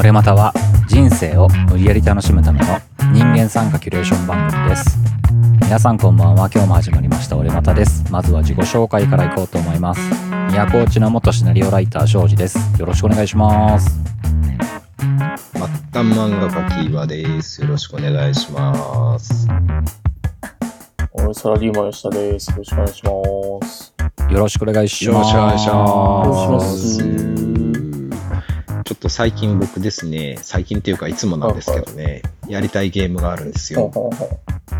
俺または人生を無理やり楽しむための人間参加キュレーション番組です皆さんこんばんは今日も始まりました俺またですまずは自己紹介からいこうと思います宮古内の元シナリオライター庄司ですよろしくお願いします末端漫画家キーワです。よろしくお願いします。俺、サラリーマン吉田です。よろしくお願いします。よろしくお願いしますよろしくお願いしま。すと最近僕ですね、最近っていうかいつもなんですけどね、やりたいゲームがあるんですよ。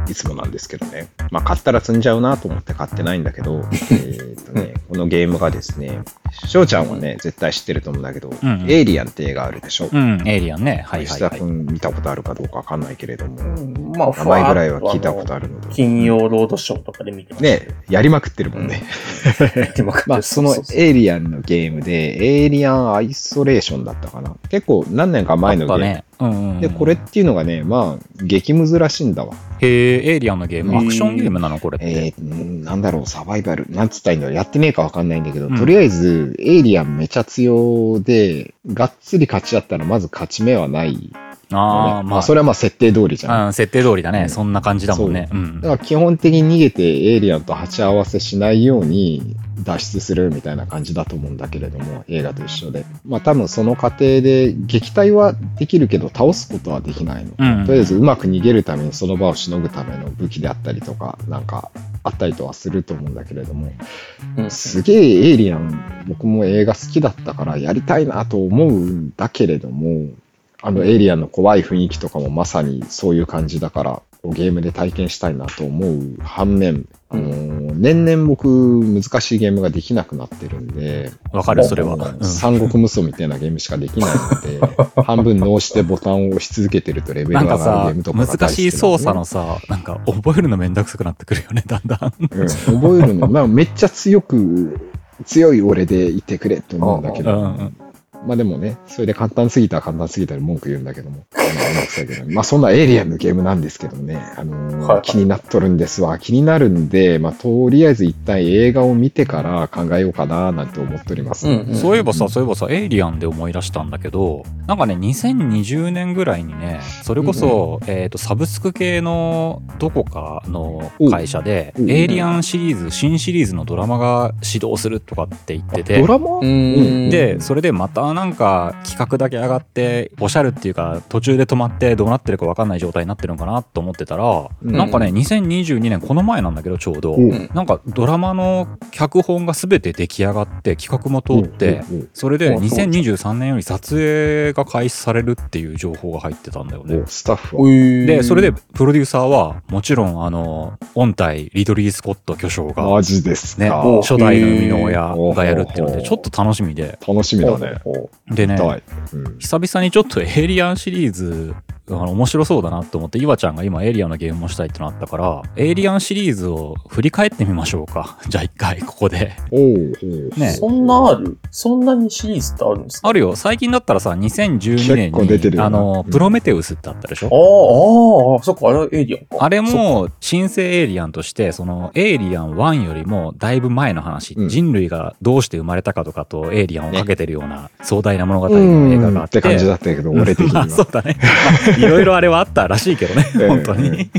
いつもなんですけどね。まあ買ったら積んじゃうなと思って買ってないんだけど、えーっとね、このゲームがですね、翔ちゃんはね、絶対知ってると思うんだけど、うんうんエイリアンって映画あるでしょ？うんエイリアンねはいはい石田はい君見たことあるかどうかわかんないけれども、うんまあ、名前ぐらいは聞いたことある。るので。金曜ロードショーとかで見てます。ね、やりまくってるもんね。でも まあ、そのエイリアンのゲームで、エイリアンアイソレーションだったかな。結構何年か前のゲーム。ねうんうんうんで、これっていうのがね、まあ、激ムズらしいんだわ。へえエイリアンのゲームアクションゲームなの？これって、えー、んなんだろう、サバイバル。なんつったらいいんだろう。やってねえかわかんないんだけど、うんとりあえず、エイリアンめちゃ強で、がっつり勝ち合ったら、まず勝ち目はない、ああまあそれはまあ設定通りじゃん。うん、設定通りだね、うんそんな感じだもんね。うんだから基本的に逃げてエイリアンと鉢合わせしないように脱出するみたいな感じだと思うんだけれども、映画と一緒で。まあ多分その過程で撃退はできるけど倒すことはできないの。うんとりあえずうまく逃げるためにその場をしのぐための武器であったりとか、なんかあったりとはすると思うんだけれども、うん。すげえエイリアン、僕も映画好きだったからやりたいなと思うんだけれども、あのエイリアンの怖い雰囲気とかもまさにそういう感じだから、こうゲームで体験したいなと思う反面、あのー年々僕難しいゲームができなくなってるんで、わかる、それは。三国無双みたいなゲームしかできないので、半分脳してボタンを押し続けてるとレベルが上がるゲさームとかが大好き難しい操作ののさ、なんか覚えるのめんどくさくなってくるよね、だんだん。うん、覚えるの、まあ、めっちゃ強く、強い俺でいてくれって思うんだけど、まあでもね、それで簡単すぎたら簡単すぎたら文句言うんだけども、あのめんどくさいけどまあそんなエイリアンのゲームなんですけどね、あのーはい。はい気になっとるんですわ。気になるんで、まあとりあえず一旦映画を見てから考えようかななんて思っております。うんうんそういえばさ、そういえばさ、エイリアンで思い出したんだけど、なんかね、2020年ぐらいにね、それこそ、えっ、と、サブスク系のどこかの会社で、エイリアンシリーズ、新シリーズのドラマが始動するとかって言ってて。ド、ラマ？うーん。で、それでまたなんか企画だけ上がって、おしゃるっていうか、途中で止まってどうなってるか分かんない状態になってるのかなと思ってたら、うんなんかね、2022年、この前なんだけど、ちょうど、うんなんかドラマの脚本が全て出来上がって、企画も通って、うんうんそれであそうじゃん2023年より撮影が開始されるっていう情報が入ってたんだよねうんお。スタッフは。でで、それで、プロデューサーは、もちろん、あの、御大、リドリー・スコット巨匠が、マジですか。ね、お初代の生みの親がやるっていうので、ちょっと楽しみで。楽しみだね。ほでね、久々にちょっとエイリアンシリーズ、the あの面白そうだなと思って、岩ちゃんが今エイリアンのゲームをしたいってのあったから、エイリアンシリーズを振り返ってみましょうか。じゃあ一回、ここで。おうおうねそんなある？そんなにシリーズってあるんですか？あるよ。最近だったらさ、2012年結構出てるに、あの、うんプロメテウスってあったでしょ、ああ、ああ、そっか、あれはエイリアンか。あれも、新生エイリアンとして、その、エイリアン1よりも、だいぶ前の話、うん人類がどうして生まれたかとかと、エイリアンをかけてるような壮大な物語のうん映画があっ。ってて感じだったけど、俺的には。ま あそうだね。ま あいろいろあれはあったらしいけどね、ええ本当に。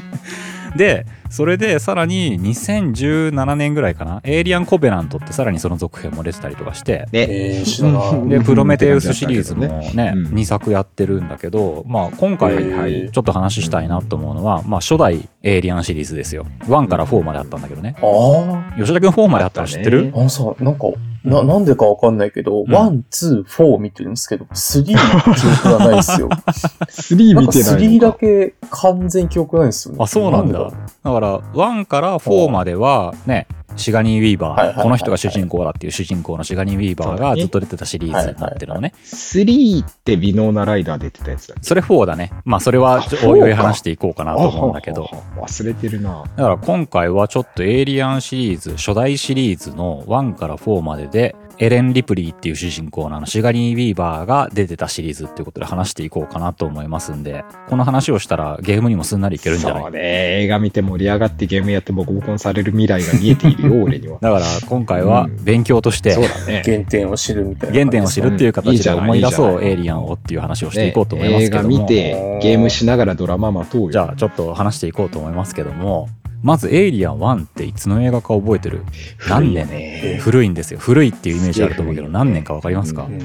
で、それでさらに2017年ぐらいかな、エイリアン・コベナントってさらにその続編も出てたりとかして、ね。えー、知らない。で、プロメテウスシリーズもね、うん2作やってるんだけど、まあ今回ちょっと話したいなと思うのは、まあ初代エイリアンシリーズですよ。1から4まであったんだけどね。あ吉田君4まであったの知ってる？あねあ、あのさ、なんか、な、なんでかわかんないけど、 one、two、four 見てるんですけど、 three の記憶がないですよ。3なんか見てない three だ。け完全記憶ないんですよね。あ、そうなんだ。でだから、1から4までは、ね、シガニー・ウィーバー、この人が主人公だっていう主人公のシガニー・ウィーバーがずっと出てたシリーズになってるのね。3ってウィノナ・ライダー出てたやつだっけ？それ4だね。まあ、それはちょあおいおい話していこうかなと思うんだけど。忘れてるな。だから今回はちょっとエイリアンシリーズ、初代シリーズの1から4までで、エレン・リプリーっていう主人公のあのシガニー・ウィーバーが出てたシリーズっていうことで話していこうかなと思いますんで、この話をしたらゲームにもすんなりいけるんじゃない？そうね。映画見て盛り上がってゲームやってボコボコにされる未来が見えているよ、俺には。だから今回は勉強として、そうだね。原点を知るみたいな。原点を知るっていう形でうんいいじゃない思い出そういいじゃないエイリアンをっていう話をしていこうと思いまね映画すけども、見て、ゲームしながらドラマ待とうよ。じゃあちょっと話していこうと思いますけども、まずエイリアン1っていつの映画か覚えてる？何年？ね。古いんですよ。古いっていうイメージあると思うけど、何年かわかりますか、うん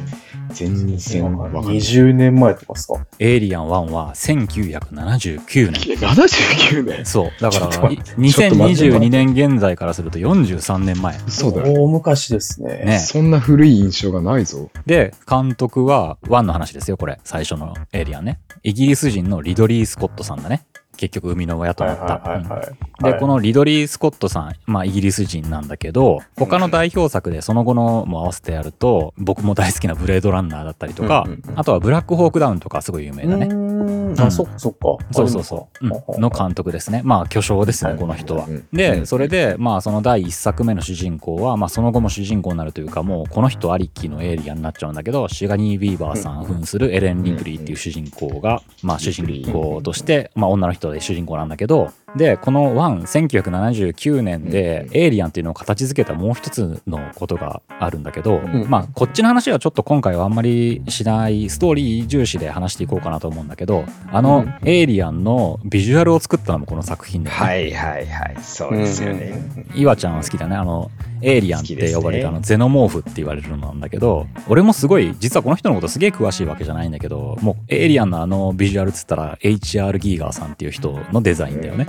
全然わかんない。20年前とかですか？エイリアン1は1979年。79年そう。だから、ちょっと待いってちょっと待って2022年現在からすると43年前。そうだよ。大昔ですね。ねそんな古い印象がないぞ。で、監督は1の話ですよ、これ。最初のエイリアンね。イギリス人のリドリー・スコットさんだね。結局、生みの親とはいなった。で、はいこのリドリー・スコットさん、まあ、イギリス人なんだけど、他の代表作でその後のも合わせてやると、僕も大好きなブレードランナーだったりとか、あとはブラックホークダウンとかすごい有名だね。んうん。あ、そっかそっか。そうそうそう、うん。の監督ですね。まあ巨匠ですね、はい。この人は。う。んで、それで、まあその第一作目の主人公は、まあその後も主人公になるというか、もうこの人ありきのエイリアンになっちゃうんだけど、シガニー・ビーバーさん扮するエレン・リプリーっていう主人公が、まあ主人公として、まあ女の人で主人公なんだけど、で、この1、1979年で、エイリアンっていうのを形づけたもう一つのことがあるんだけど、んまあこっちの話はちょっと今回はあんまりしない、ストーリー重視で話していこうかなと思うんだけど、あのうんエイリアンのビジュアルを作ったのもこの作品で、ね、はいはいはい。そううんですよね。岩ちゃんは好きだね。あの、エイリアンって呼ばれる、好きですねあの、ゼノモーフって言われるのなんだけど、俺もすごい、実はこの人のことすげえ詳しいわけじゃないんだけど、もう、エイリアンのあのビジュアルっつったら、HR ギーガーさんっていう人のデザインだよね。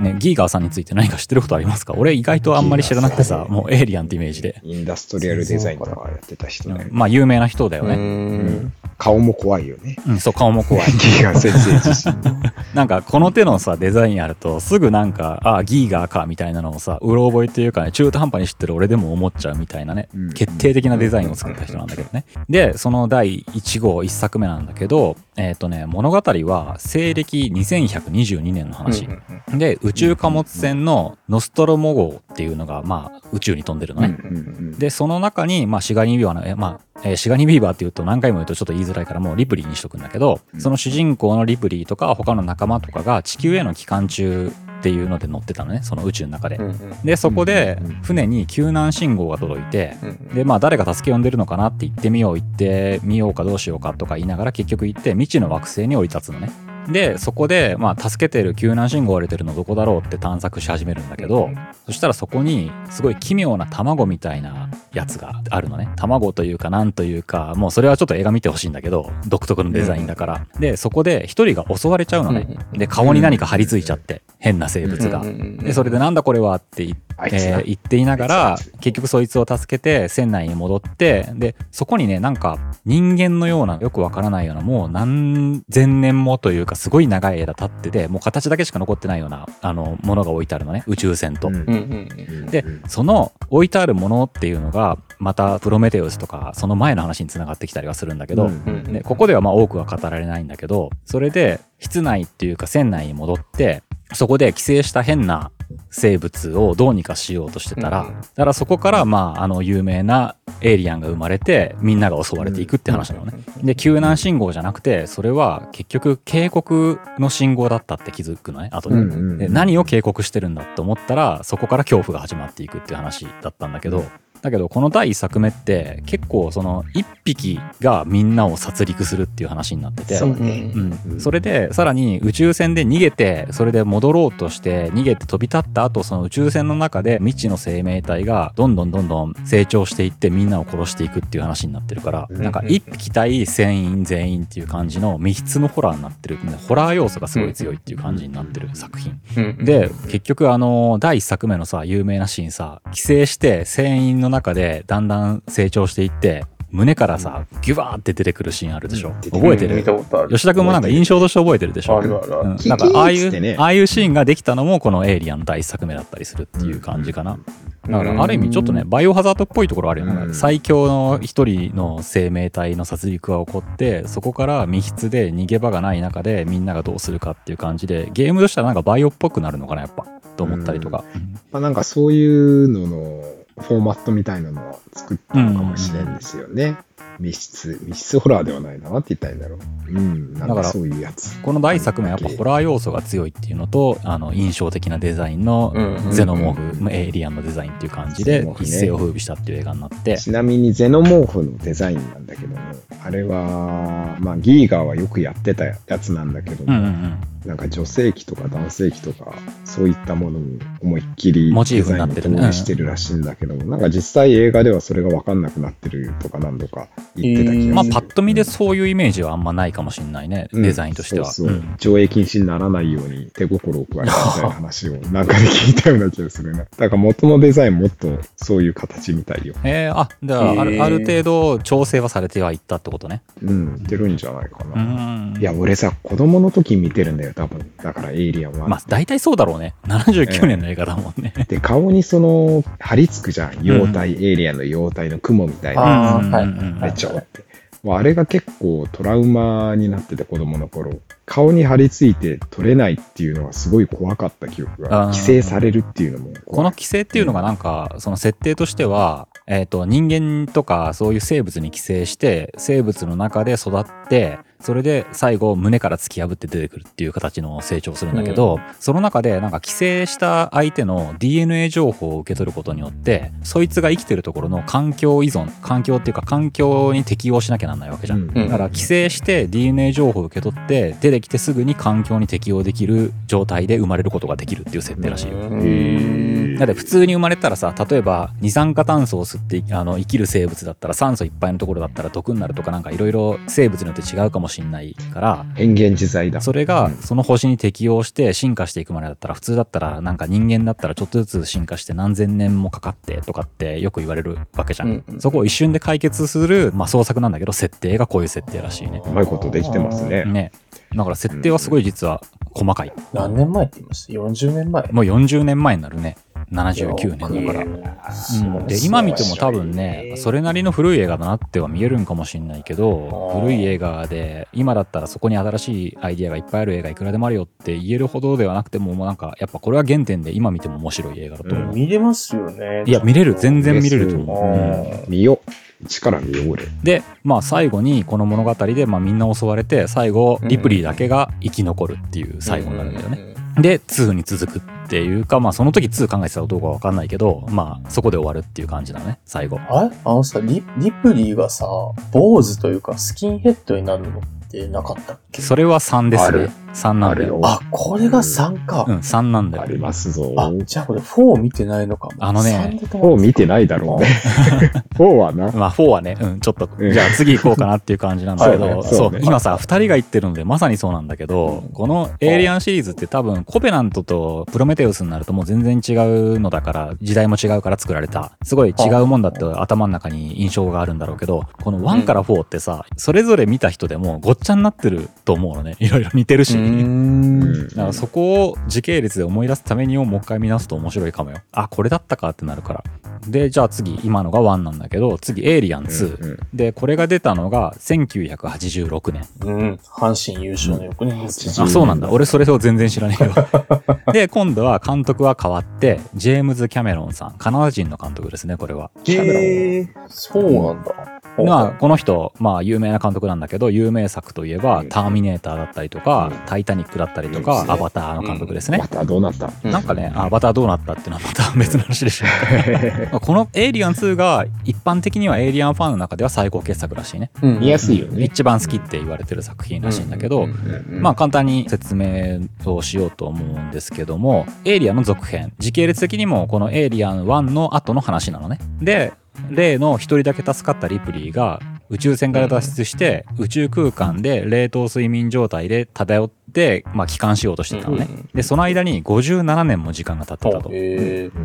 ね、ギーガーさんについて何か知ってることありますか？俺意外とあんまり知らなくてさ、もうエイリアンってイメージで。インダストリアルデザインとかやってた人ね。まあ、有名な人だようね。ん。顔も怖いよね。うん、そう、顔も怖い。ギガ先生自身。なんかこの手のさデザインあるとすぐなんかあギーガーかみたいなのをさうろ覚えっていうかね中途半端に知ってる俺でも思っちゃうみたいなね、うん決定的なデザインを作った人なんだけどねでその第1号1作目なんだけどえっ、とね物語は西暦2122年の話、で宇宙貨物船のノストロモ号っていうのがまあ宇宙に飛んでるのね、でその中に、まあ、シガニー・ビーバーの、えまあえーシガニー・ビーバーっていうと何回も言うとちょっと言いづらいからもうリプリーにしとくんだけど、その主人公のリプリーとか他の仲間とかが地球への帰還中っていうので乗ってたのねその宇宙の中で。でそこでうんうんうん。船に救難信号が届いて、でまあ誰が助け呼んでるのかなって言ってみよう行ってみようかどうしようかとか言いながら結局行って未知の惑星に降り立つのね。でそこでまあ助けてる救難信号が出てるのどこだろうって探索し始めるんだけど、そしたらそこにすごい奇妙な卵みたいなやつがあるのね。卵というかなんというか、もうそれはちょっと映画見てほしいんだけど、独特のデザインだから。で、そこで一人が襲われちゃうのね。で、顔に何か張り付いちゃって、変な生物が。で、それでなんだこれはって言って、えー言っていながら結局そいつを助けて船内に戻って、で、そこにね、なんか人間のような、よくわからないような、もう何千年もというか、すごい長い間経ってて、もう形だけしか残ってないような、あの、ものが置いてあるのね。宇宙船と。でその置いてあるものっていうのがまたプロメテウスとかその前の話につながってきたりはするんだけど、でここではまあ多くは語られないんだけどそれで室内っていうか船内に戻ってそこで寄生した変な生物をどうにかしようとしてたら、うんだからそこからまああの有名なエイリアンが生まれてみんなが襲われていくって話なのね。で救難信号じゃなくてそれは結局警告の信号だったって気づくのね後に。で何を警告してるんだと思ったらそこから恐怖が始まっていくっていう話だったんだけど、だけどこの第一作目って結構その一匹がみんなを殺戮するっていう話になっててそうん、それでさらに宇宙船で逃げてそれで戻ろうとして逃げて飛び立った後その宇宙船の中で未知の生命体がどんどんどんどん成長していってみんなを殺していくっていう話になってるから、うん。なんか一匹対船員全員っていう感じの密室のホラーになってるホラー要素がすごい強いっていう感じになってる作品。で結局あの第一作目のさ有名なシーンさ寄生して船員の中でだんだん成長していって胸からさギュバーって出てくるシーンあるでしょ、うん。覚えてる？見たことある。吉田君もなんか印象として覚えてるでしょ？あるある。あるうん、なんかああいう、ねああいうシーンができたのもこのエイリアンの第一作目だったりするっていう感じかな。だからある意味ちょっとね、バイオハザードっぽいところあるよね。うん。最強の一人の生命体の殺戮が起こって、そこから密室で逃げ場がない中でみんながどうするかっていう感じで、ゲームとしてはなんかバイオっぽくなるのかな、やっぱ。と思ったりとか。まあなんかそういうののフォーマットみたいなのを作ったのかもしれんですよね。密室、密室ホラーではないな。なんて言ったらいいんだろう。うん、なんだかそういうやつ。この第一作目はやっぱホラー要素が強いっていうのと、あの、印象的なデザインのうんゼノモーフ、まあエイリアンのデザインっていう感じで一世を風靡したっていう映画になって、ちなみにゼノモーフのデザインなんだけども、あれは、まあギーガーはよくやってたやつなんだけども、うんうんうん。なんか女性器とか男性器とか、そういったものに思いっきりモチーフデザインをになってるしてるらしいんだけども、なんか実際映画ではそれがわかんなくなってるとか何度か言ってた気がする。まあ、パッと見でそういうイメージはあんまないかもしれないね、うんデザインとしては。そうそううん上映禁止にならないように手心を加えたみたいな話をなんかで聞いたような気がするね。だから元のデザインもっとそういう形みたいよ。えー、あ、じゃあ、あへーる、ある程度調整はされてはいったってことね。うん、出るんじゃないかうな。ん。いや、俺さ、子供の時見てるんだよ、多分。だから、エイリアンは。まあ、大体そうだろうね。79年の映画だもんね。で、顔にその、張り付くじゃん。妖体、エイリアンの妖体の雲みたいな。あーはいうんうんうんでちょって。もうあれが結構トラウマになってて、子供の頃。顔に張り付いて取れないっていうのはすごい怖かった記憶あーが。規制されるっていうのも怖い。この規制っていうのがなんか、その設定としては、えっ、と、人間とかそういう生物に寄生して、生物の中で育って、それで最後胸から突き破って出てくるっていう形の成長するんだけど、その中でなんか寄生した相手の DNA 情報を受け取ることによって、そいつが生きてるところの環境依存、環境っていうか環境に適応しなきゃなんないわけじゃん。うんだから寄生して DNA 情報を受け取って出てきてすぐに環境に適応できる状態で生まれることができるっていう設定らしいよ。へだって普通に生まれたらさ例えば二酸化炭素を吸ってあの生きる生物だったら酸素いっぱいのところだったら毒になるとかなんかいろいろ生物によって違うかもしれないから変幻自在だ。それがうん。その星に適応して進化していくまでだったら普通だったらなんか人間だったらちょっとずつ進化して何千年もかかってとかってよく言われるわけじゃん、うんうん。そこを一瞬で解決する、まあ、創作なんだけど設定がこういう設定らしいね。うまいことできてますね。ね。だから設定はすごい実は細かい。何年前って言いました ?40 年前。もう40年前になるね79年だから。うん、で今見ても多分ねそれなりの古い映画だなっては見えるんかもしれないけど古い映画で今だったらそこに新しいアイディアがいっぱいある映画いくらでもあるよって言えるほどではなくてももうなんかやっぱこれは原点で今見ても面白い映画だと思う、見れますよね。いや見れる全然見れると思う、あうん。ー見よう。一から見よう、俺。でまあ最後にこの物語で、まあ、みんな襲われて最後リプリーだけが生き残るっていう最後になるんだよね、で2に続くっていうかまあその時2考えてたかどうかわかんないけどまあそこで終わるっていう感じだね最後。あれ？あのさリ、リプリーがさ、坊主というかスキンヘッドになるのってなかったっそれは3ですね。ある。3なんだよ。あるよ。あ、これが3か。うん3なんだよ。ありますぞ。あ、じゃあこれ4見てないのかも。あのね3で止ま4見てないだろうね。4はな。まあ4はね、うん、ちょっと、うん。じゃあ次行こうかなっていう感じなんだけど、そう今さ、2人が言ってるのでまさにそうなんだけど、このエイリアンシリーズって多分コペナントとプロメテウスになるともう全然違うのだから、時代も違うから作られた、すごい違うもんだって頭の中に印象があるんだろうけど、この1から4ってさ、それぞれ見た人でもごっちゃになってると思うのね。いろいろ似てるし。だからそこを時系列で思い出すためにももう一回見直すと面白いかもよ。あ、これだったかってなるから。で、じゃあ次、今のが1なんだけど、次、エイリアン2。うんで、これが出たのが1986年。うん。阪神優勝の翌年ですうんね。あ、そうなんだ。俺それを全然知らねえよ。で、今度は監督は変わって、ジェームズ・キャメロンさん。カナダ人の監督ですね、これは。へえ、そうなんだ。まあ、この人、まあ、有名な監督なんだけど、有名作といえば、ターミネーターだったりとか、タイタニックだったりとか、うんアバターの監督ですねま。たどうなった？うんなんかね、アバターどうなったっていうのはまた別の話でしょう。このエイリアン2が一般的にはエイリアンファンの中では最高傑作らしいね。うん見やすいよね。一番好きって言われてる作品らしいんだけど、まあ簡単に説明をしようと思うんですけども、エイリアンの続編、時系列的にもこのエイリアン1の後の話なのね。で、例の一人だけ助かったリプリーが宇宙船から脱出して宇宙空間で冷凍睡眠状態で漂って、まあ帰還しようとしてたのね。で、その間に57年も時間が経ってたと。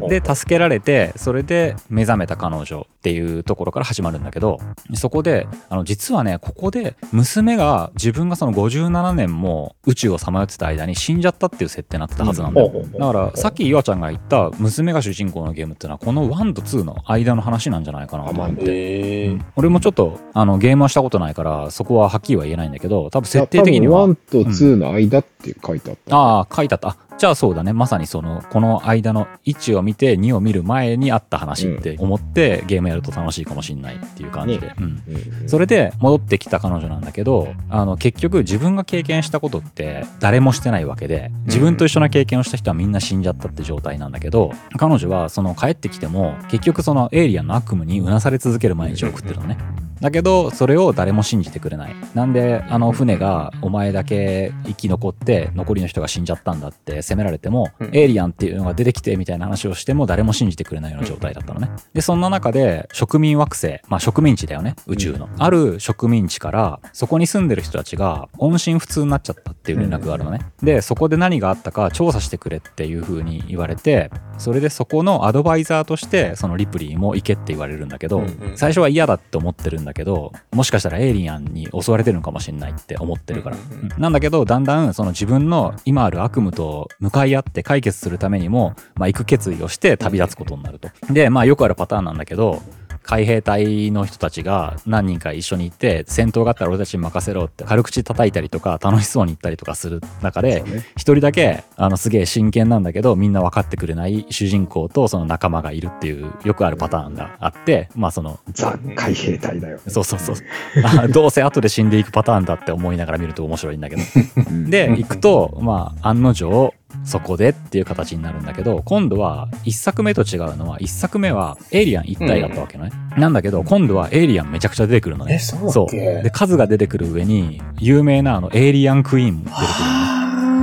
で、助けられて、それで目覚めた彼女っていうところから始まるんだけど、そこで、あの、実はね、ここで娘が自分がその57年も宇宙をさまよってた間に死んじゃったっていう設定になってたはずなんだよ。だから、さっき岩ちゃんが言った娘が主人公のゲームっていうのは、この1と2の間の話なんじゃないかなと思って。へえ。俺もちょっと、あの、ゲームはしたことないから、そこははっきりは言えないんだけど、多分設定的には。いや多分1と2の間って書いてあった。ああ、書いてあった。あじゃあそうだねまさにそのこの間の1を見て2を見る前にあった話って思ってゲームやると楽しいかもしんないっていう感じで、うん、うんそれで戻ってきた彼女なんだけどあの結局自分が経験したことって誰もしてないわけで自分と一緒な経験をした人はみんな死んじゃったって状態なんだけど彼女はその帰ってきても結局そのエイリアンの悪夢にうなされ続ける毎日を送ってるのね。だけどそれを誰も信じてくれない。なんであの船がお前だけ生き残って残りの人が死んじゃったんだって責められても、うん。エイリアンっていうのが出てきてみたいな話をしても誰も信じてくれないような状態だったのね。でそんな中で植民惑星まあ植民地だよね宇宙の、ある植民地からそこに住んでる人たちが音信不通になっちゃったっていう連絡があるのね、でそこで何があったか調査してくれっていう風に言われてそれでそこのアドバイザーとしてそのリプリーも行けって言われるんだけど、最初は嫌だって思ってるんだけどもしかしたらエイリアンに襲われてるのかもしれないって思ってるから、なんだけどだんだんその自分の今ある悪夢と向かい合って解決するためにも、まあ、行く決意をして旅立つことになると。でまあよくあるパターンなんだけど海兵隊の人たちが何人か一緒に行って戦闘があったら俺たちに任せろって軽口叩いたりとか楽しそうに言ったりとかする中で一人だけあのすげえ真剣なんだけどみんな分かってくれない主人公とその仲間がいるっていうよくあるパターンがあってまあそのザ海兵隊だよ。そうそうそう。あどうせ後で死んでいくパターンだって思いながら見ると面白いんだけど。うん。で行くとまあ案の定そこでっていう形になるんだけど今度は1作目と違うのは1作目はエイリアン一体だったわけよね、なんだけど今度はエイリアンめちゃくちゃ出てくるのね。え、そうだっけ？で数が出てくる上に有名なあのエイリアンクイーンも出てくるのね。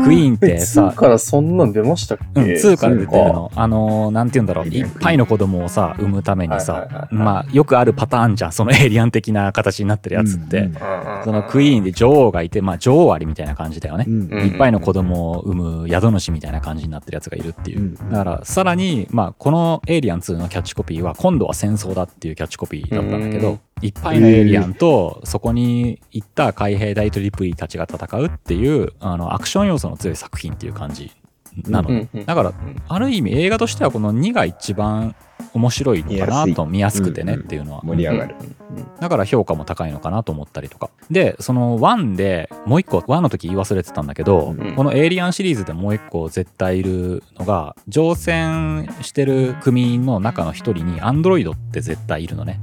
クイーンってさ2からそんなん出ましたっけ？うん、2から出てるそうの。あのーなんて言うんだろう。いっぱいの子供をさ、産むためにさまあ、よくあるパターンじゃん。そのエイリアン的な形になってるやつって。うんうんかそのクイーンで女王がいて、まあ、女王アリみたいな感じだよね。うん。うん。いっぱいの子供を産む宿主みたいな感じになってるやつがいるっていう。うん。だから、さらに、まあ、このエイリアン2のキャッチコピーは、今度は戦争だっていうキャッチコピーだったんだけどうん、いっぱいのエイリアンと、そこに行った海兵大とリプリーたちが戦うっていう、あの、アクション要素の強い作品っていう感じなの。だから、ある意味映画としてはこの2が一番面白いのかなと見やすくてねっていうのは。盛り上がる。だから評価も高いのかなと思ったりとか。で、その1でもう一個、1の時言い忘れてたんだけど、うんこのエイリアンシリーズでもう一個絶対いるのが、乗船してる組員の中の一人にアンドロイドって絶対いるのね。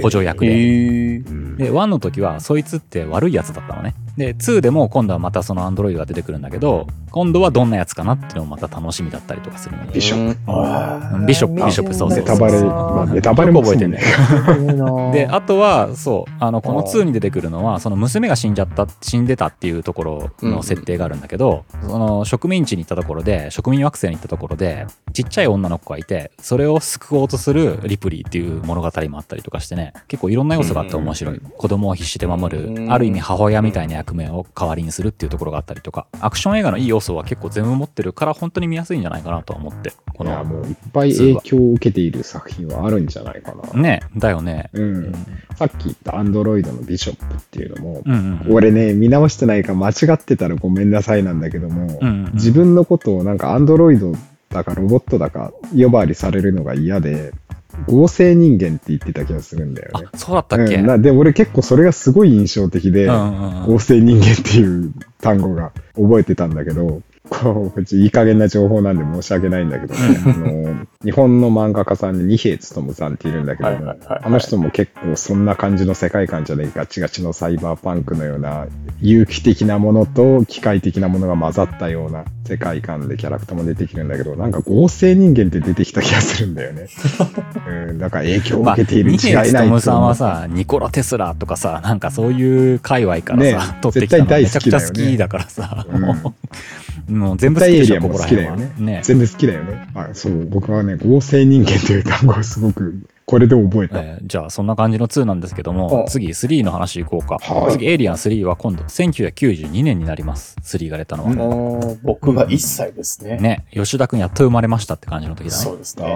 補助役で。で、1の時はそいつって悪いやつだったのね。で、2でも今度はまたそのアンドロイドが出てくるんだけど、今度はどんなやつかなっていうのもまた楽しみだったりとかするので。ビショップ。ビショップビショップそうそうネタバレ、まあ、ネタバレも覚えてんだよ。で、あとは、そう、あの、このあー2に出てくるのは、その娘が死んじゃった、死んでたっていうところの設定があるんだけど、その植民地に行ったところで、植民惑星に行ったところで、ちっちゃい女の子がいて、それを救おうとするリプリーっていう物語もあったりとかしてね、結構いろんな要素があって面白い。子供を必死で守る、うんある意味母親みたいな役目を代わりにするっていうところがあったりとか、アクション映画のいい要素は結構全部持ってるから、本当に見やすいんじゃないかなとは思って、こいや、の、もういっぱい影響を受けている作品はあるんじゃないかな。ね、だよね。う。うんん。さっき言ったアンドロイドのビショップっていうのも、うんうん。俺ね、見直してないから間違ってたらごめんなさいなんだけども、うんうん自分のことをなんかアンドロイドだかロボットだか呼ばわりされるのが嫌で、合成人間って言ってた気がするんだよね。あ。、そうだったっけ、うん、なで、俺結構それがすごい印象的で、合成人間っていう単語が覚えてたんだけど、こう、いい加減な情報なんで申し訳ないんだけどね、あの、日本の漫画家さんで二平勉さんっているんだけどあの人も結構そんな感じの世界観じゃねえガチガチのサイバーパンクのような有機的なものと機械的なものが混ざったような世界観でキャラクターも出てきるんだけど、なんか合成人間って出てきた気がするんだよね。うん、だから影響をまあ、受けている違いない平勉さんはとさ、ニコラ・テスラとかさ、なんかそういう界隈からねさ、取ってきたの絶対大めちゃくちゃ好きだよね好きだからさ、うん もう、全部好きでしょ、ここら辺は。ね。全部好きだよね。あそう、僕はね、合成人間という単語をすごく、これで覚えた。えーじゃあそんな感じの2なんですけどもうん次3の話いこうか、はい。次エイリアン3は今度1992年になります。3が出たのは、僕が1歳ですね。ね吉田君やっと生まれましたって感じの時だね。そうですね。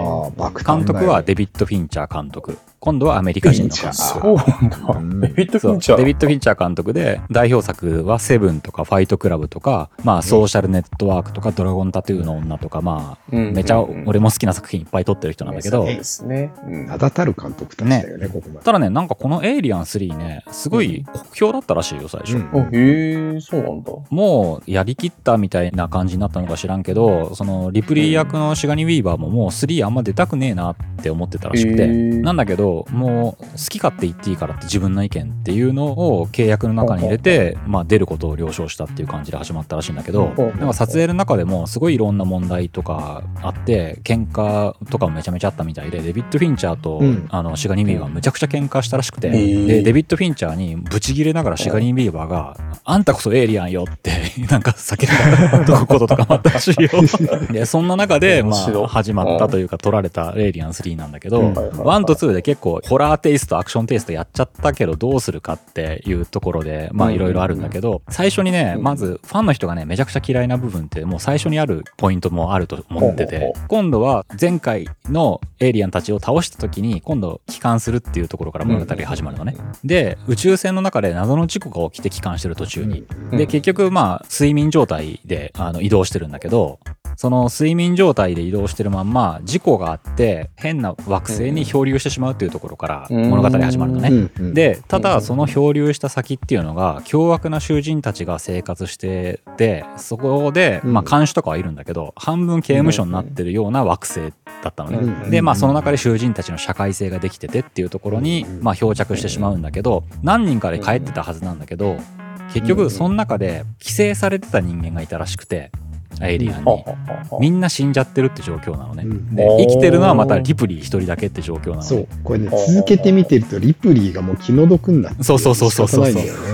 監督はデビッド・フィンチャー監督今度はアメリカ人の監督。そう。なんだ。うん。デビッド・フィンチャー。デビッド・フィンチャー監督で代表作は「セブン」とか「ファイトクラブ」とか、まあ、ソーシャルネットワークとか「ドラゴンタトゥーの女」とかまあうん。めちゃ俺も好きな作品いっぱい撮ってる人なんだけど、そうですね。うん。名だたる監督たちだよね、ここまで。ただねなんかこの「エイリアン3ね」すごい酷評だったらしいよ最初、うん。あ、へえ、そうなんだ。もうやりきったみたいな感じになったのか知らんけどそのリプリー役のシガニー・ウィーバーももう3あんま出たくねえなって思ってたらしくて、なんだけどもう好き勝手言っていいからって自分の意見っていうのを契約の中に入れて、まあ、出ることを了承したっていう感じで始まったらしいんだけど、うんなんか撮影の中でもすごいいろんな問題とかあって喧嘩とかもめちゃめちゃあったみたいでデビッド・フィンチャーと、うん。あのシガニー・ウィーバーむちゃくちゃ喧嘩したらしくて、でデビッド・フィンチャーにブチギレながらシガニー・ウィーバーが「あんたこそエイリアンよ」って なんか叫んだこととかもあったらしいよ。でそんな中で、まあ、始まったというか撮られた「エイリアン3」なんだけど、うん。1と2で結構ホラーテイストアクションテイストやっちゃったけどどうするかっていうところでまあうん。いろいろあるんだけど最初にねうん。まずファンの人がねめちゃくちゃ嫌いな部分ってもう最初にあるポイントもあると思ってて今度は前回のエイリアンたちを倒した時に今度帰還するっていうところから物語が始まるのね。で宇宙船の中で謎の事故が起きて帰還してる途中に。うん。で結局まあ睡眠状態であの移動してるんだけどその睡眠状態で移動してるまんま事故があって変な惑星に漂流してしまうっていうところからうん。物語始まるのね。でたうんだその漂流した先っていうのが凶悪な囚人たちが生活しててそこで、うん。まあ、看守とかはいるんだけど半分刑務所になってるような惑星だったのね。うんでまあその中で囚人たちの社会性ができててっていうところにまあ漂着してしまうんだけど何人かで帰ってたはずなんだけど結局その中で寄生されてた人間がいたらしくてエイリアンにみんな死んじゃってるって状況なのね。うん。で生きてるのはまたリプリー一人だけって状況なのね。そう、これね、続けて見てると、リプリーがもう気の毒になって、そうそうそうそうそう。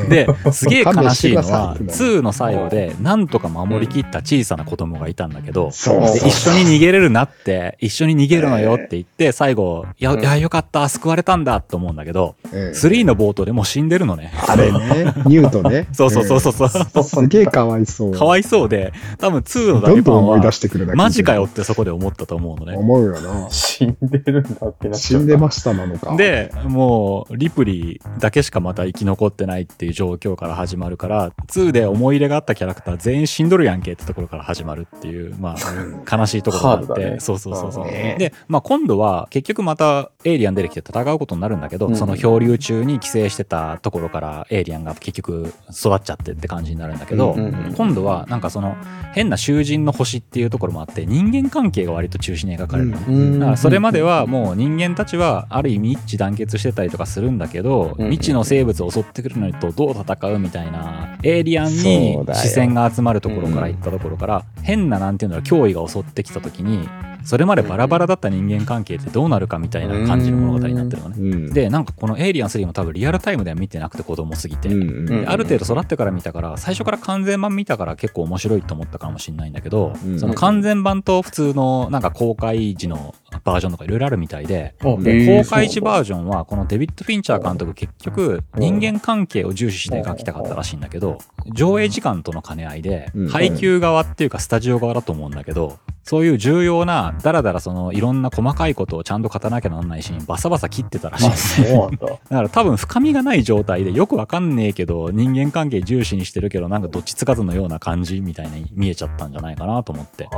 ですげえ悲しいのは勘弁してください。2の最後でなんとか守りきった小さな子供がいたんだけどそうそうで一緒に逃げれるなって一緒に逃げるのよって言って最後「いやうん。いやよかった救われたんだ」と思うんだけどうん。3の冒頭でもう死んでるのね。あれね、ニュートね。そうそうそうそうそう。うん。すげえかわいそう。かわいそうで多分2のどんどん思い出してくるだけマジかよってそこで思ったと思うのね。思うよな。死んでるんだってなっち死ゃう。んでましたなのか。でもうリプリーだけしかまた生き残ってないっていう状況から始まるから2で思い入れがあったキャラクター全員死んどるやんけってところから始まるっていうまあ悲しいところがあって、ね。そうそうそうそう、ねで、まあ、今度は結局またエイリアン出てきて戦うことになるんだけど、うん。その漂流中に寄生してたところからエイリアンが結局育っちゃってって感じになるんだけど、うんうんうん。今度はなんかその変な囚人の星っていうところもあって人間関係が割と中心に描かれる。うんだからそれまではもう人間たちはある意味一致団結してたりとかするんだけど、うん。未知の生物を襲ってくるのとどう戦うみたいなエイリアンに視線が集まるところから行ったところから、変ななんていうんだろう脅威が襲ってきた時にそれまでバラバラだった人間関係ってどうなるかみたいな感じの物語になってるのね。うん、でなんかこの「エイリアン3」も多分リアルタイムでは見てなくて子供すぎて、うんうんである程度育ってから見たから最初から完全版見たから結構面白いと思ったかもしれないんだけど、うん。その完全版と普通のなんか公開時のバージョンとかいろいろあるみたいで。あで公開時バージョンはこのデビッド・フィンチャー監督結局人間関係を重視して描きたかったらしいんだけど上映時間との兼ね合いでうん配給側っていうかスタジオ側だと思うんだけどそういう重要なだらだらそのいろんな細かいことをちゃんと語らなきゃならないシーンバサバサ切ってたらしいですねそうなんだ。だから多分深みがない状態でよくわかんねえけど人間関係重視にしてるけどなんかどっちつかずのような感じみたいに見えちゃったんじゃないかなと思って。あ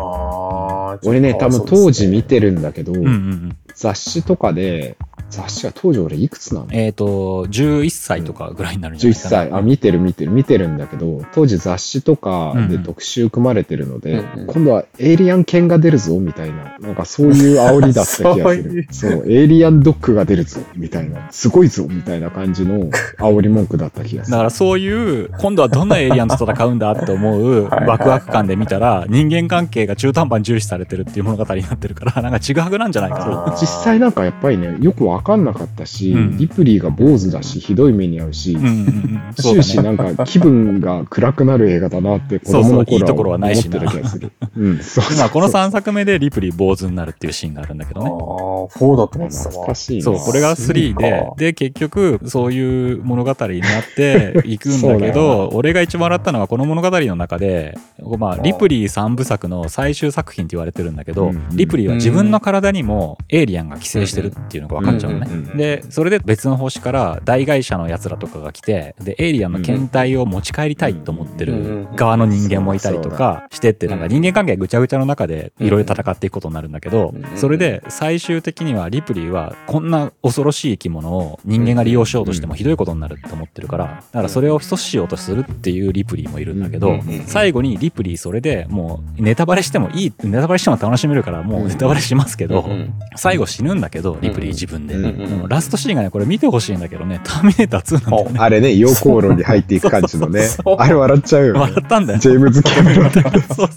ー俺ね、多分当時見てるんだけど、うんうんうん。雑誌とかで、雑誌は当時俺いくつなの？えっ、と、11歳とかぐらいになるんじゃ ?11 ないかな。歳。あ、見てる見てる、見てるんだけど、当時雑誌とかで特集組まれてるので、うんうん今度はエイリアン犬が出るぞ、みたいな、なんかそういう煽りだった気がする う。そう、エイリアンドッグが出るぞ、みたいな、すごいぞ、みたいな感じの煽り文句だった気がする。だからそういう、今度はどんなエイリアンと戦うんだって思う ワクワク感で見たら、人間関係が中途半端に重視されてるっていう物語になってるから、なんかちぐはぐなんじゃないかな。実際なんかやっぱりね、よくわかんなかったし、うんリプリーが坊主だし、ひどい目に遭うし、うんうんうん。そう終。始なんか気分が暗くなる映画だなって子供のそうそういいところ頃は思ってはないしなた気がする。うん、そうそうまあこの3作目でリプリー坊主になるっていうシーンがあるんだけどあね。ー、4だと思ってたわ懐か。しいね。そう、これが3そうでか、で、結局、そういう物語になっていくんだけ そうだ俺が一番笑ったのは、この物語の中で、まあ、リプリー3部作の最終作品って言われてるんだけど、うんリプリーは自分の体にもエイリアンが寄生してるっていうのが分かっちちゃうのね。うんうんうんでそれで別の星から大会社のやつらとかが来てでエイリアンの検体を持ち帰りたいと思ってる側の人間もいたりとかしてってなんか人間関係ぐちゃぐちゃの中でいろいろ戦っていくことになるんだけどうんそれで最終的にはリプリーはこんな恐ろしい生き物を人間が利用しようとしてもひどいことになると思ってるからだからそれを阻止しようとするっていうリプリーもいるんだけどうん最後にリプリーそれでもうネタバレしてもいいネタバレしても楽しめるからもうネタバレしますけどうん。最後死ぬんだけどリプリー自分で。うんうんでもラストシーンがね、これ見てほしいんだけどね、ターミネーター2なんだよね。あれね、溶鉱炉に入っていく感じのねそうそうそう。あれ笑っちゃうよね。笑ったんだよ。ジェームズ・キャメロン。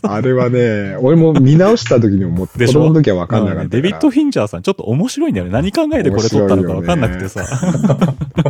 あれはね、俺も見直した時に思って、子供の時は分かんなかったから。デビッド・フィンチャーさん、ちょっと面白いんだよね。何考えてこれ撮ったのか分かんなくてさ。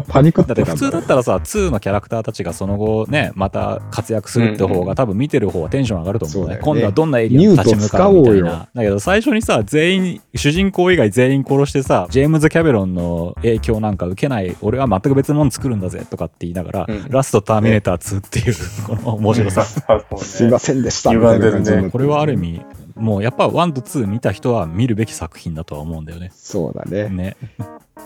パニックっだって普通だったらさ、2のキャラクターたちがその後ね、また活躍するって方が多分見てる方はテンション上がると思うね。うだよね今度はどんなエリアに立ち向かうみたいな。だけど最初にさ、全員、主人公以外全員殺してさ、ジェームズ・キャメロンの影響なんか受けない、俺は全く別のもの作るんだぜとかって言いながら、うんラストターミネーター2っていう、この面白さ。すいませんでした。みたいな感じになってこれはある意味、もうやっぱ1と2見た人は見るべき作品だとは思うんだよね。そうだね。ね。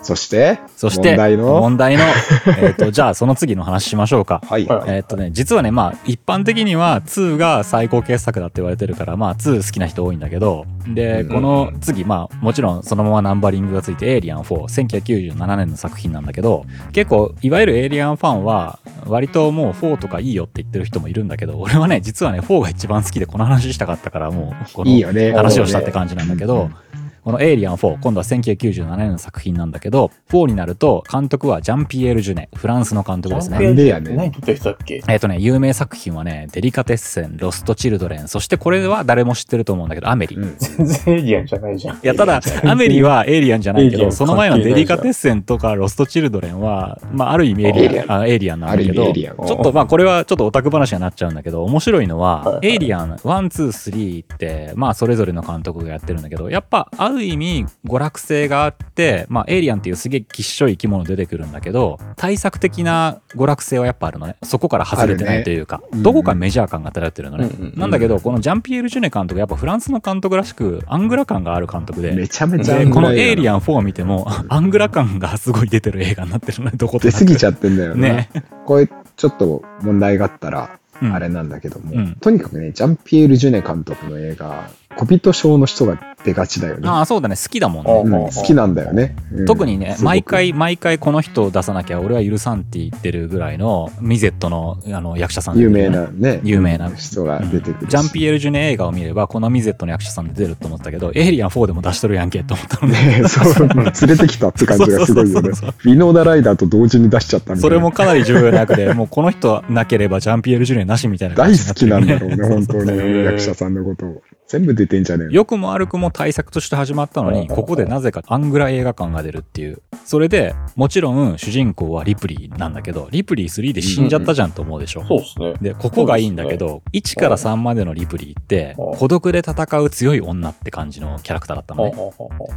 そして、そして、問題の、問題の えっと、じゃあその次の話しましょうか。はい。はいえっとね、実はね、まあ、一般的には2が最高傑作だって言われてるから、まあ、2好きな人多いんだけど、で、うんこの次、まあ、もちろんそのままナンバリングがついて、エイリアン4、1997年の作品なんだけど、結構、いわゆるエイリアンファンは、割ともう4とかいいよって言ってる人もいるんだけど、俺はね、実はね、4が一番好きでこの話したかったから、もう、このいいよね。話をしたって感じなんだけど、うんこのエイリアン4、今度は1997年の作品なんだけど、4になると、監督はジャンピエール・ジュネ、フランスの監督ですね。なんでやねん。何撮った人だっけ？えっ、とね、有名作品はね、デリカテッセン、ロスト・チルドレン、そしてこれは誰も知ってると思うんだけど、アメリ。いうん。全然エイリアンじゃないじゃん。や、ただ、アメリはエイリアンじゃないけど、その前のデリカテッセンとかロスト・チルドレンは、まあ、ある意味エイリアン、あエイリアンなんだけど、ちょっとまあ、これはちょっとオタク話になっちゃうんだけど、面白いのは、エイリアン1、2、3って、まあ、それぞれの監督がやってるんだけど、やっぱ、ある意味、娯楽性があって、まあ、エイリアンっていうすげえきっしょい生き物出てくるんだけど、対策的な娯楽性はやっぱあるのね。そこから外れてないというか、ねどこかメジャー感が漂ってるのね。うんうんなんだけど、このジャンピエール・ジュネ監督、やっぱフランスの監督らしく、アングラ感がある監督で、めちゃめちゃでこのエイリンアン4を見ても、アングラ感がすごい出てる映画になってるのね、どこと出過ぎちゃってんだよね。ね。これ、ちょっと問題があったら、うんあれなんだけども、うんとにかくね、ジャンピエール・ジュネ監督の映画、小人症の人が出がちだよね。ああ、そうだね、好きだもんあね。うん、好きなんだよね。うん特にね、毎回毎回この人を出さなきゃ俺は許さんって言ってるぐらいのミゼットのあの役者さん有名なね、有名な人が出てくるし、ジャンピエール・ジュネ映画を見ればこのミゼットの役者さんで出ると思ったけどエイリアン4でも出しとるやんけと思ったのねね、そう、連れてきたって感じがすごいよね。ウィノーダ・ライダーと同時に出しちゃったみたいな。それもかなり重要な役で もうこの人なければジャンピエール・ジュネなしみたいな感大好きなんだろうね、本当に。へ ー役者さんのことを。全部出てんじゃねえの？良くも悪くも対策として始まったのに、うんここでなぜかアングラ映画館が出るっていう。それで、もちろん主人公はリプリーなんだけど、リプリー3で死んじゃったじゃんと思うでしょ？そうですね。で、ここがいいんだけど、1から3までのリプリーって、うん孤独で戦う強い女って感じのキャラクターだったのね。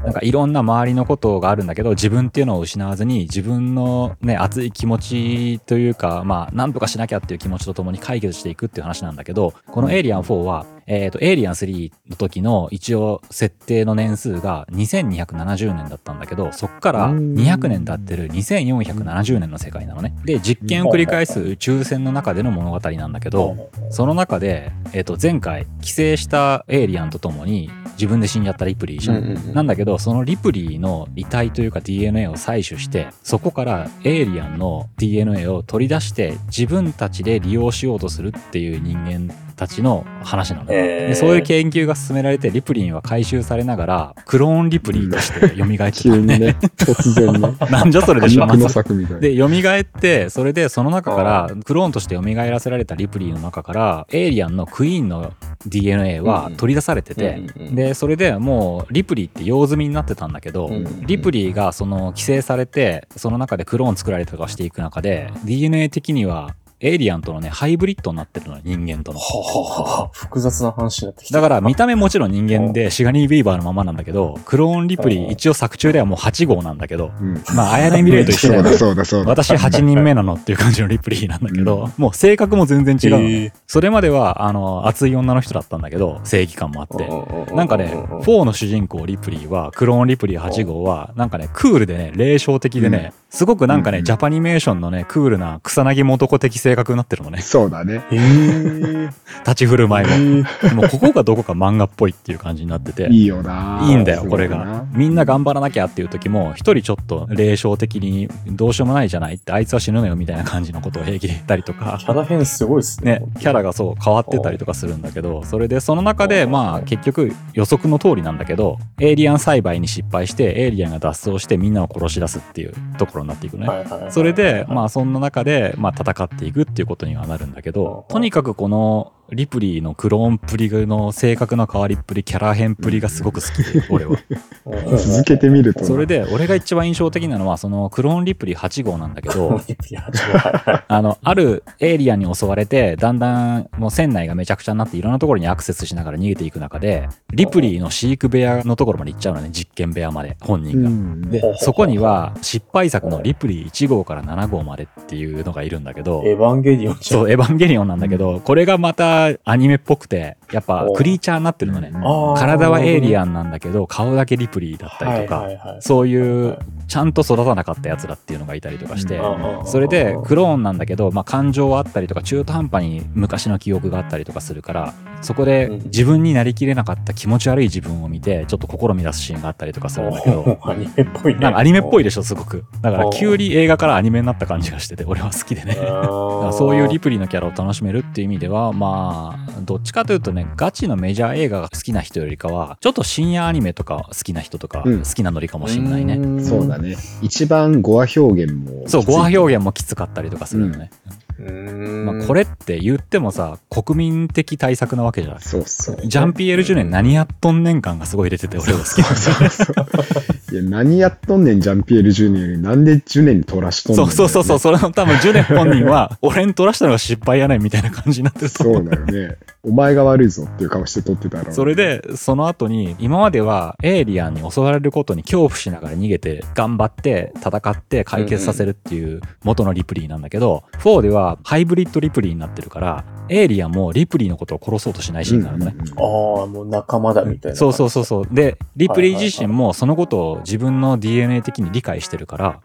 なんかいろんな周りのことがあるんだけど、自分っていうのを失わずに、自分のね、熱い気持ちというか、まあ、なんとかしなきゃっていう気持ちとともに解決していくっていう話なんだけど、このエイリアン4は、えっ、と、エイリアン3の時の一応設定の年数が2270年だったんだけど、そっから200年経ってる2470年の世界なのね。で、実験を繰り返す宇宙船の中での物語なんだけど、その中で、えっ、と、前回、帰省したエイリアンと共に自分で死んじゃったリプリーじゃん。なんだけど、そのリプリーの遺体というか DNA を採取して、そこからエイリアンの DNA を取り出して、自分たちで利用しようとするっていう人間たちの話なの。えでそういう研究が進められて、リプリンは回収されながら、クローンリプリーとして蘇ってたのね。ね、突然ね。なんじゃそれでしょ。で、蘇って、それでその中から、クローンとして蘇らせられたリプリーの中から、エイリアンのクイーンの DNA は取り出されてて、で、それでもう、リプリーって用済みになってたんだけど、リプリーがその寄生されて、その中でクローン作られたりとかしていく中で、DNA 的にはエイリアンとのね、ハイブリッドになってるの、人間との。ははは複雑な話になってきた。だから見た目もちろん人間でシガニー・ウィーバーのままなんだけど、クローンリプリうんー一応作中ではもう8号なんだけど、うん。まあ、あやねミレイと一緒だよ そうだそうだそうだ。私8人目なのっていう感じのリプリーなんだけど、もう性格も全然違うそれまでは、あの、熱い女の人だったんだけど、正義感もあって。なんかね、4の主人公リプリーは、クローンリプリー8号は、なんかね、クールでね、霊障的でね、すごくなんかね、うんジャパニメーションのね、クールな草薙元子的性格になってるのね。そうだね。立ち振る舞いも。へーもうここがどこか漫画っぽいっていう感じになってて。いいよないいんだよ、これがな。みんな頑張らなきゃっていう時も、一人ちょっと霊障的にどうしようもないじゃないって、あいつは死ぬのよみたいな感じのことを平気で言ったりとかキ。ャラ変すごいですね。ね、キャラがそう変わってたりとかするんだけど、それでその中で、まあ結局予測の通りなんだけど、エイリアン栽培に失敗して、エイリアンが脱走してみんなを殺し出すっていうところになっていくのね。はいはいはいそれで、まあそんな中で、まあ戦っていくっていうことにはなるんだけど、とにかくこのリプリーのクローンプリの性格の変わりっぷり、キャラ変っぷりがすごく好きで、俺は。続けてみるとな。それで、俺が一番印象的なのは、そのクローンリプリー8号なんだけど、リプリ8号はいはいあの、あるエイリアンに襲われて、だんだんもう船内がめちゃくちゃになっていろんなところにアクセスしながら逃げていく中で、リプリーの飼育部屋のところまで行っちゃうのね、実験部屋まで、本う人が。そこには失敗作のリプリー1号から7号までっていうのがいるんだけど、エヴァンゲリオンそう、エヴァンゲリオンなんだけど、これがまたアニメっぽくて、やっぱクリーチャーになってるのね。体はエイリアンなんだけど、顔だけリプリーだったりとか、はいはいはい。そういう、ちゃんと育たなかったやつらっていうのがいたりとかして、うんそれでクローンなんだけど、まあ、感情はあったりとか中途半端に昔の記憶があったりとかするからそこでうん。自分になりきれなかった気持ち悪い自分を見てちょっと心乱すシーンがあったりとかするんだけど アニメっぽいね。なんかアニメっぽいででしょすごく。だから急に映画からアニメになった感じがしてて俺は好きでね。だからそういうリプリのキャラを楽しめるっていう意味ではまあどっちかというとねガチのメジャー映画が好きな人よりかはちょっと深夜アニメとか好きな人とかうん。好きなノリかもしんないね、そうだね。一番語話表現も。そう語話表現もきつかったりとかするのね、うん。まあ、これって言ってもさ国民的対策なわけじゃない。そうそう。ジャンピエール・ジュネン何やっとんねん感がすごい出てて俺は好き。そうそう。いや、何やっとんねん、ジャンピエール・ジュネより、なんでジュネに取らしとんねん、そうそうそうそう、それの多分ジュネン本人は俺に取らしたのが失敗やねんみたいな感じになってると思そうだよね。お前が悪いぞっていう顔して撮ってたろうね。それで、その後に、今まではエイリアンに襲われることに恐怖しながら逃げて、頑張って、戦って解決させるっていう元のリプリーなんだけど、4ではハイブリッドリプリーになってるから、エイリアンもリプリーのことを殺そうとしないシーンがあるのね。うんうんうんああ、もう仲間だみたいな。そうそうそうそう。で、リプリー自身もそのことを自分の DNA 的に理解してるから、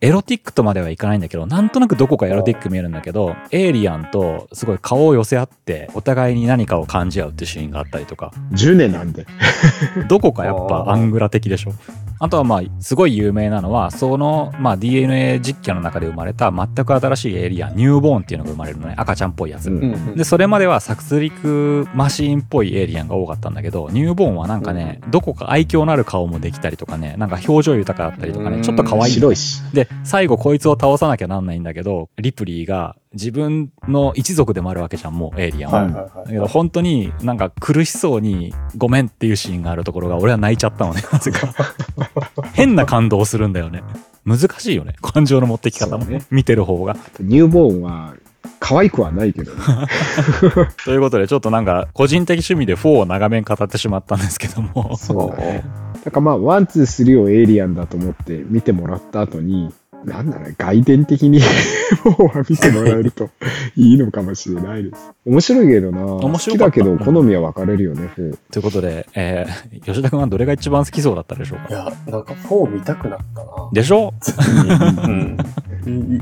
エロティックとまではいかないんだけど、なんとなくどこかエロティック見えるんだけど、エイリアンとすごい顔を寄せ合って、お互いに何かを感じ合うっていうシーンがあったりとか、ジュネなんで。どこかやっぱアングラ的でしょあとはまあ、すごい有名なのは、その、まあ DNA 実験の中で生まれた全く新しいエイリアン、ニューボーンっていうのが生まれるのね。赤ちゃんっぽいやつ。うんうんうん。で、それまでは殺戮マシーンっぽいエイリアンが多かったんだけど、ニューボーンはなんかね、どこか愛嬌のある顔もできたりとかね、なんか表情豊かだったりとかね、うんちょっと可愛い。白いし。で、最後こいつを倒さなきゃなんないんだけど、リプリーが自分の一族でもあるわけじゃん、もうエイリアンは。はいはいはい。だけど本当になんか苦しそうにごめんっていうシーンがあるところが俺は泣いちゃったのね。なぜか。変な感動をするんだよね。難しいよね。感情の持ってき方もね見てる方が。ニューボーンは、可愛くはないけどね。ということでちょっとなんか個人的趣味で4を長めに語ってしまったんですけども。そうだからまあ、 one、two、three をエイリアンだと思って見てもらった後に、なんだろう、外伝的に 4は見てもらえるといいのかもしれないです。面白いけどな。面白好きだけど、好みは分かれるよね、4。ということで、えー、吉田君はどれが一番好きそうだったでしょうか？いや、なんか4見たくなったな。でしょ？うん。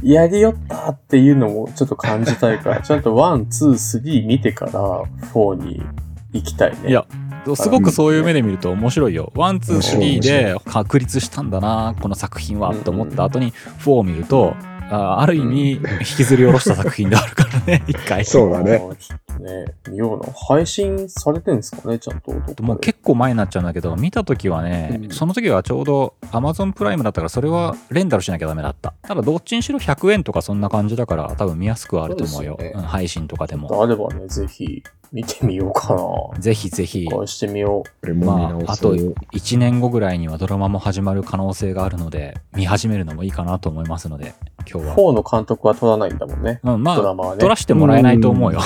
やりよったっていうのもちょっと感じたいから、ちゃんと1、2、3見てから4に行きたいね。いや、すごくそういう目で見ると面白いよ。 one、two、three で確立したんだな、この作品は、と思った後に4を見ると、あある意味、引きずり下ろした作品であるからね、一回。そうだね。ね、見ような。配信されてんですかね、ちゃんと。もう結構前になっちゃうんだけど、見た時はね、うんその時はちょうど Amazon プライムだったから、それはレンタルしなきゃダメだった。ただ、どっちにしろ100円とかそんな感じだから、多分見やすくはあると思うよ。そうねうん配信とかでも。あればね、ぜひ見てみようかな。ぜひぜひ。返してみよこれも見まあ、あ。と1年後ぐらいにはドラマも始まる可能性があるので、見始めるのもいいかなと思いますので、今日は。4の監督は取らないんだもんね。うん、まあ、ドラマはね。取らしてもらえないと思うよ。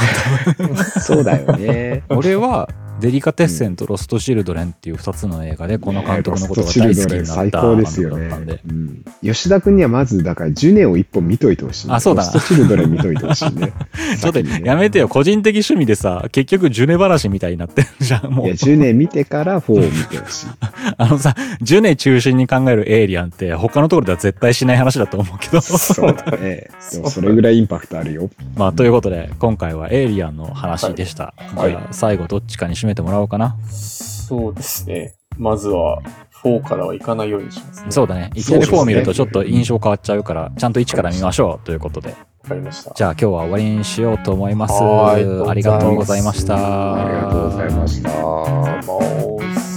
そうだよね。俺は、デリカテッセンとロスト・シルドレンっていう2つの映画で、この監督のことが大好きにな最った監高ですよね督だったんで。。うん吉田君にはまず、だから、ジュネを一本見といてほしい、あそうだなロストチルドレン見といてほしい ね。ちょっとやめてよ、個人的趣味でさ、結局ジュネ話みたいになってるじゃん、もういや、。ジュネ見てから4を見てほしい。あのさ、ジュネ中心に考えるエイリアンって他のところでは絶対しない話だと思うけど。そうだね。でもそれぐらいインパクトあるよ。まあ、ということで、今回はエイリアンの話でした。はいじゃあ、最後どっちかに締めてもらおうかな。そうですね。まずは、4からはいかないようにしますね。そうだね。いきなり4見るとちょっと印象変わっちゃうから、ちゃんと1から見ましょうということで。わかりました。じゃあ今日は終わりにしようと思います。はいありがとうございました。ありがとうございました。